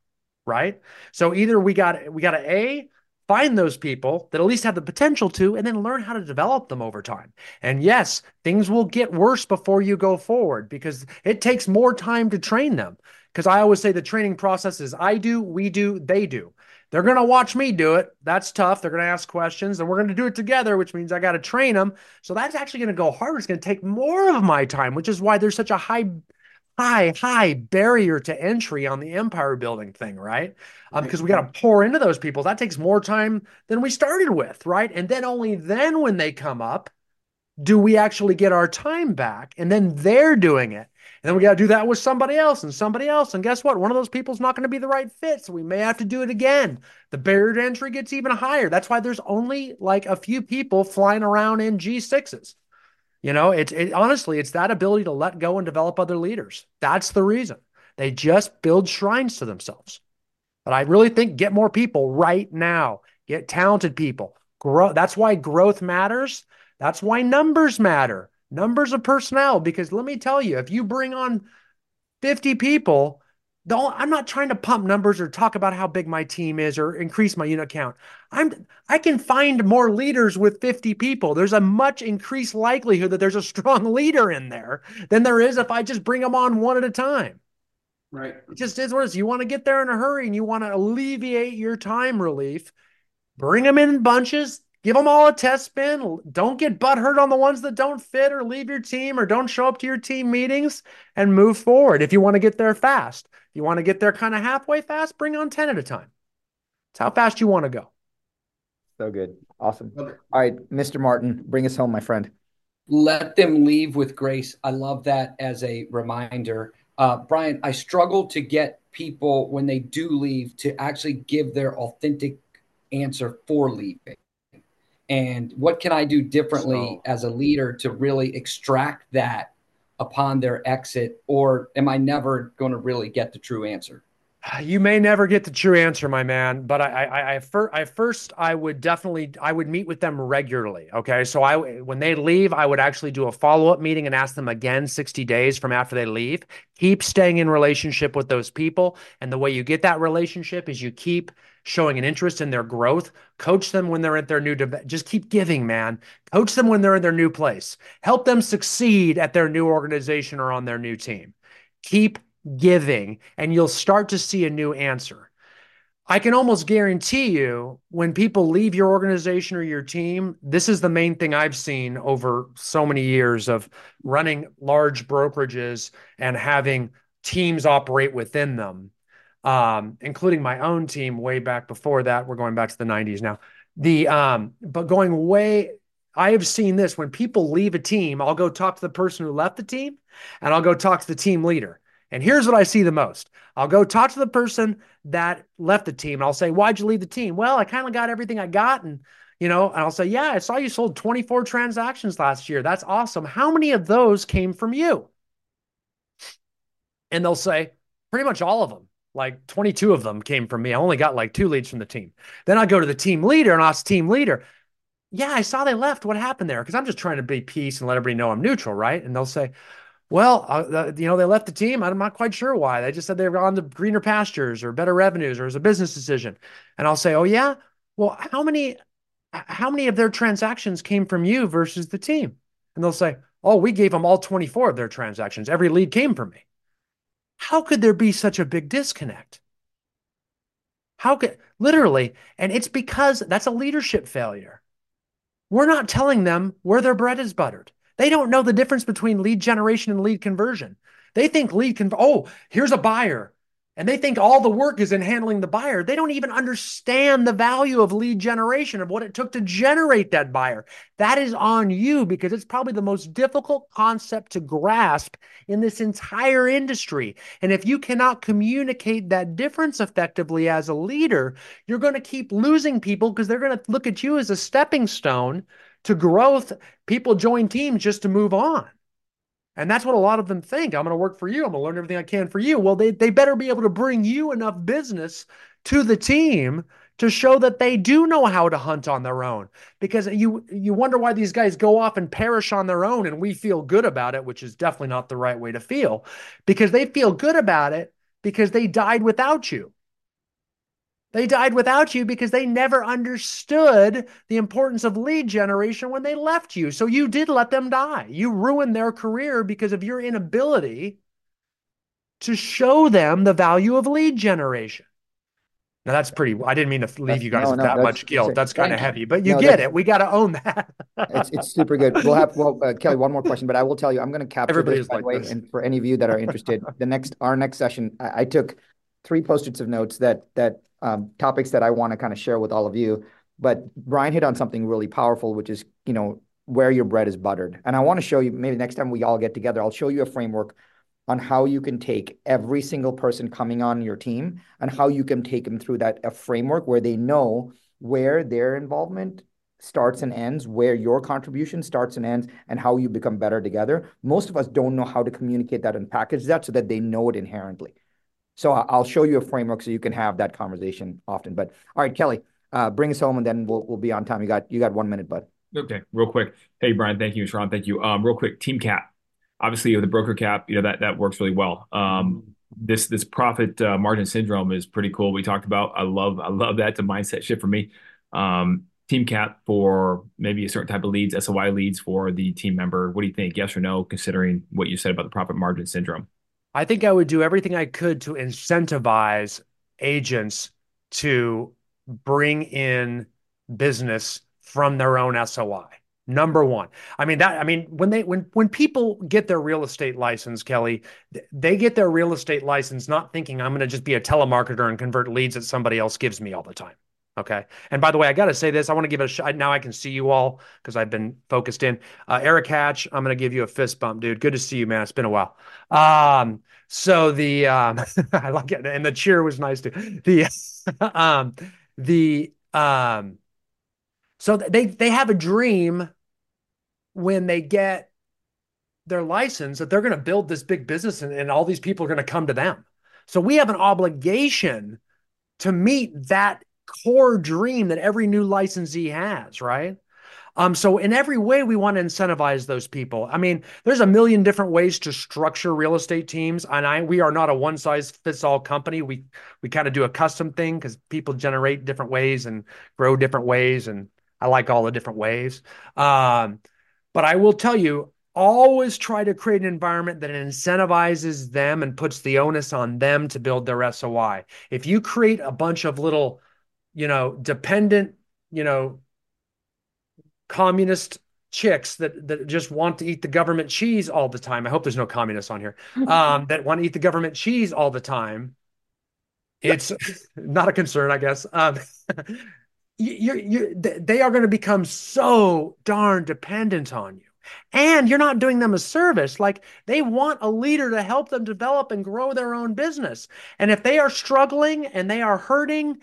Speaker 1: right? So either we got we got to a find those people that at least have the potential to, and then learn how to develop them over time. And yes, things will get worse before you go forward because it takes more time to train them. Because I always say the training process is I do, we do, they do. They're going to watch me do it. That's tough. They're going to ask questions and we're going to do it together, which means I got to train them. So that's actually going to go harder. It's going to take more of my time, which is why there's such a high high, high barrier to entry on the empire building thing, right? Um, because we got to pour into those people. That takes more time than we started with, right? And then only then when they come up, do we actually get our time back? And then they're doing it. And then we got to do that with somebody else and somebody else. And guess what? One of those people's not going to be the right fit. So we may have to do it again. The barrier to entry gets even higher. That's why there's only like a few people flying around in G6s. You know, it's it, honestly, it's that ability to let go and develop other leaders. That's the reason. They just build shrines to themselves. But I really think get more people right now. Get talented people. Grow. That's why growth matters. That's why numbers matter. Numbers of personnel. Because let me tell you, if you bring on 50 people, don't, I'm not trying to pump numbers or talk about how big my team is or increase my unit count. I'm I can find more leaders with 50 people. There's a much increased likelihood that there's a strong leader in there than there is if I just bring them on one at a time.
Speaker 3: Right.
Speaker 1: It just is what it is. You want to get there in a hurry and you want to alleviate your time relief. Bring them in bunches, give them all a test spin. Don't get butthurt on the ones that don't fit or leave your team or don't show up to your team meetings and move forward if you want to get there fast. If you want to get there kind of halfway fast, bring on 10 at a time. It's how fast you want to go.
Speaker 2: So good. Awesome. All right, Mr. Martin, bring us home, my friend.
Speaker 4: Let them leave with grace. I love that as a reminder. Uh, Brian, I struggle to get people when they do leave to actually give their authentic answer for leaving and what can I do differently so, as a leader to really extract that upon their exit, or am I never going to really get the true answer?
Speaker 1: You may never get the true answer, my man. But I, I, I, fir- I first, I would definitely, I would meet with them regularly. Okay, so I, when they leave, I would actually do a follow up meeting and ask them again 60 days from after they leave. Keep staying in relationship with those people, and the way you get that relationship is you keep showing an interest in their growth. Coach them when they're at their new. Just keep giving, man. Coach them when they're in their new place. Help them succeed at their new organization or on their new team. Keep giving, and you'll start to see a new answer. I can almost guarantee you when people leave your organization or your team, this is the main thing I've seen over so many years of running large brokerages and having teams operate within them, um, including my own team way back before that. We're going back to the 90s now. The um, but going way, I have seen this when people leave a team, I'll go talk to the person who left the team and I'll go talk to the team leader. And here's what I see the most. I'll go talk to the person that left the team and I'll say, Why'd you leave the team? Well, I kind of got everything I got. And, you know, and I'll say, Yeah, I saw you sold 24 transactions last year. That's awesome. How many of those came from you? And they'll say, Pretty much all of them. Like 22 of them came from me. I only got like two leads from the team. Then I go to the team leader and ask team leader, Yeah, I saw they left. What happened there? Because I'm just trying to be peace and let everybody know I'm neutral, right? And they'll say, well, uh, you know, they left the team. I'm not quite sure why. They just said they've gone to greener pastures or better revenues or as a business decision. And I'll say, oh yeah, well, how many, how many of their transactions came from you versus the team? And they'll say, oh, we gave them all 24 of their transactions. Every lead came from me. How could there be such a big disconnect? How could literally, and it's because that's a leadership failure. We're not telling them where their bread is buttered. They don't know the difference between lead generation and lead conversion. They think lead can, oh, here's a buyer. And they think all the work is in handling the buyer. They don't even understand the value of lead generation, of what it took to generate that buyer. That is on you because it's probably the most difficult concept to grasp in this entire industry. And if you cannot communicate that difference effectively as a leader, you're going to keep losing people because they're going to look at you as a stepping stone to growth, people join teams just to move on. And that's what a lot of them think. I'm going to work for you. I'm going to learn everything I can for you. Well, they, they better be able to bring you enough business to the team to show that they do know how to hunt on their own because you you wonder why these guys go off and perish on their own and we feel good about it which is definitely not the right way to feel because they feel good about it because they died without you they died without you because they never understood the importance of lead generation when they left you. So you did let them die. You ruined their career because of your inability to show them the value of lead generation. Now that's pretty. I didn't mean to leave you guys no, with no, that much guilt. That's kind of heavy, but you no, get it. We got to own that.
Speaker 2: it's, it's super good. We'll have well, uh, Kelly, one more question, but I will tell you, I'm going to capture Everybody's this, like way, this. and for any of you that are interested, the next our next session, I, I took three post-its of notes that that um, topics that I want to kind of share with all of you. But Brian hit on something really powerful, which is, you know, where your bread is buttered. And I want to show you, maybe next time we all get together, I'll show you a framework on how you can take every single person coming on your team and how you can take them through that a framework where they know where their involvement starts and ends, where your contribution starts and ends, and how you become better together. Most of us don't know how to communicate that and package that so that they know it inherently. So I'll show you a framework so you can have that conversation often. But all right, Kelly, uh, bring us home and then we'll we'll be on time. You got you got one minute, bud.
Speaker 5: Okay, real quick. Hey, Brian, thank you. Sharran, thank you. Um, real quick, team cap. Obviously, with the broker cap, you know that that works really well. Um, this this profit uh, margin syndrome is pretty cool. We talked about. I love I love that. It's a mindset shift for me. Um, team cap for maybe a certain type of leads, SOI leads for the team member. What do you think? Yes or no? Considering what you said about the profit margin syndrome.
Speaker 1: I think I would do everything I could to incentivize agents to bring in business from their own SOI. Number one. I mean that I mean when they when when people get their real estate license, Kelly, they get their real estate license not thinking I'm going to just be a telemarketer and convert leads that somebody else gives me all the time. Okay. And by the way, I got to say this. I want to give it a shot. Now I can see you all because I've been focused in. Uh, Eric Hatch, I'm going to give you a fist bump, dude. Good to see you, man. It's been a while. Um, so the, um, I like it. And the cheer was nice too. The, um, the, um, so they, they have a dream when they get their license that they're going to build this big business and, and all these people are going to come to them. So we have an obligation to meet that core dream that every new licensee has, right? Um, so in every way, we want to incentivize those people. I mean, there's a million different ways to structure real estate teams, and I we are not a one size fits all company. We we kind of do a custom thing because people generate different ways and grow different ways, and I like all the different ways. Um, but I will tell you, always try to create an environment that incentivizes them and puts the onus on them to build their SOI. If you create a bunch of little, you know, dependent, you know, communist chicks that that just want to eat the government cheese all the time. I hope there's no communists on here. Um, that want to eat the government cheese all the time. It's not a concern, I guess. Um, you're, you're, they are going to become so darn dependent on you. And you're not doing them a service. Like they want a leader to help them develop and grow their own business. And if they are struggling and they are hurting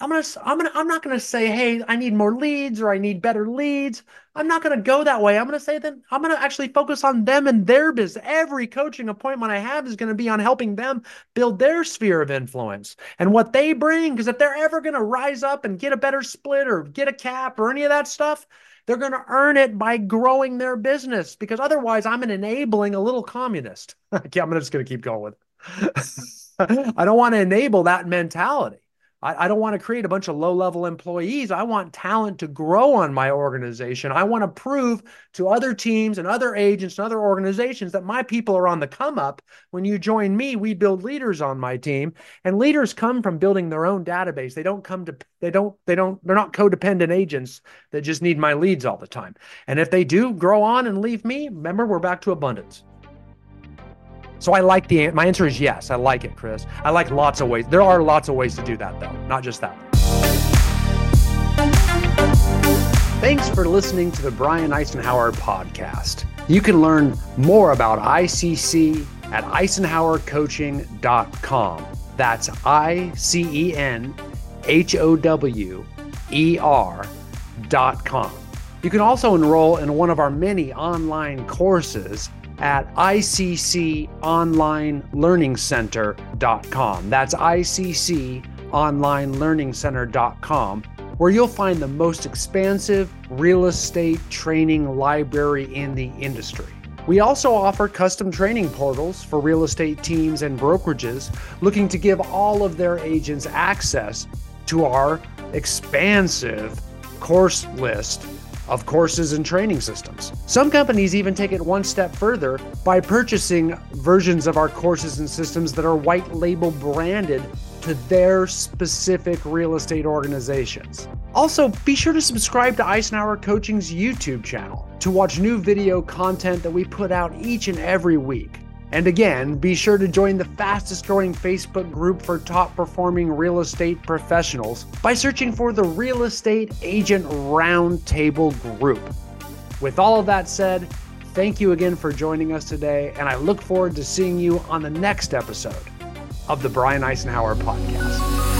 Speaker 1: I'm gonna I'm gonna I'm not gonna say, hey, I need more leads or I need better leads. I'm not gonna go that way. I'm gonna say that I'm gonna actually focus on them and their business. Every coaching appointment I have is gonna be on helping them build their sphere of influence and what they bring. Because if they're ever gonna rise up and get a better split or get a cap or any of that stuff, they're gonna earn it by growing their business. Because otherwise, I'm an enabling a little communist. I'm just gonna keep going with it. I don't want to enable that mentality. I, I don't want to create a bunch of low level employees. I want talent to grow on my organization. I want to prove to other teams and other agents and other organizations that my people are on the come up. When you join me, we build leaders on my team, and leaders come from building their own database. They don't come to they don't they don't they're not codependent agents that just need my leads all the time. And if they do grow on and leave me, remember we're back to abundance. So I like the my answer is yes. I like it, Chris. I like lots of ways. There are lots of ways to do that though, not just that. Thanks for listening to the Brian Icenhower podcast. You can learn more about ICC at icenhowercoaching.com. That's I C E N H O W E R dot com. You can also enroll in one of our many online courses at icconlinelearningcenter.com. That's icconlinelearningcenter.com, where you'll find the most expansive real estate training library in the industry. We also offer custom training portals for real estate teams and brokerages looking to give all of their agents access to our expansive course list of courses and training systems. Some companies even take it one step further by purchasing versions of our courses and systems that are white label branded to their specific real estate organizations. Also, be sure to subscribe to Icenhower Coaching's YouTube channel to watch new video content that we put out each and every week. And again, be sure to join the fastest growing Facebook group for top performing real estate professionals by searching for the Real Estate Agent Roundtable Group. With all of that said, thank you again for joining us today, and I look forward to seeing you on the next episode of the Brian Icenhower Podcast.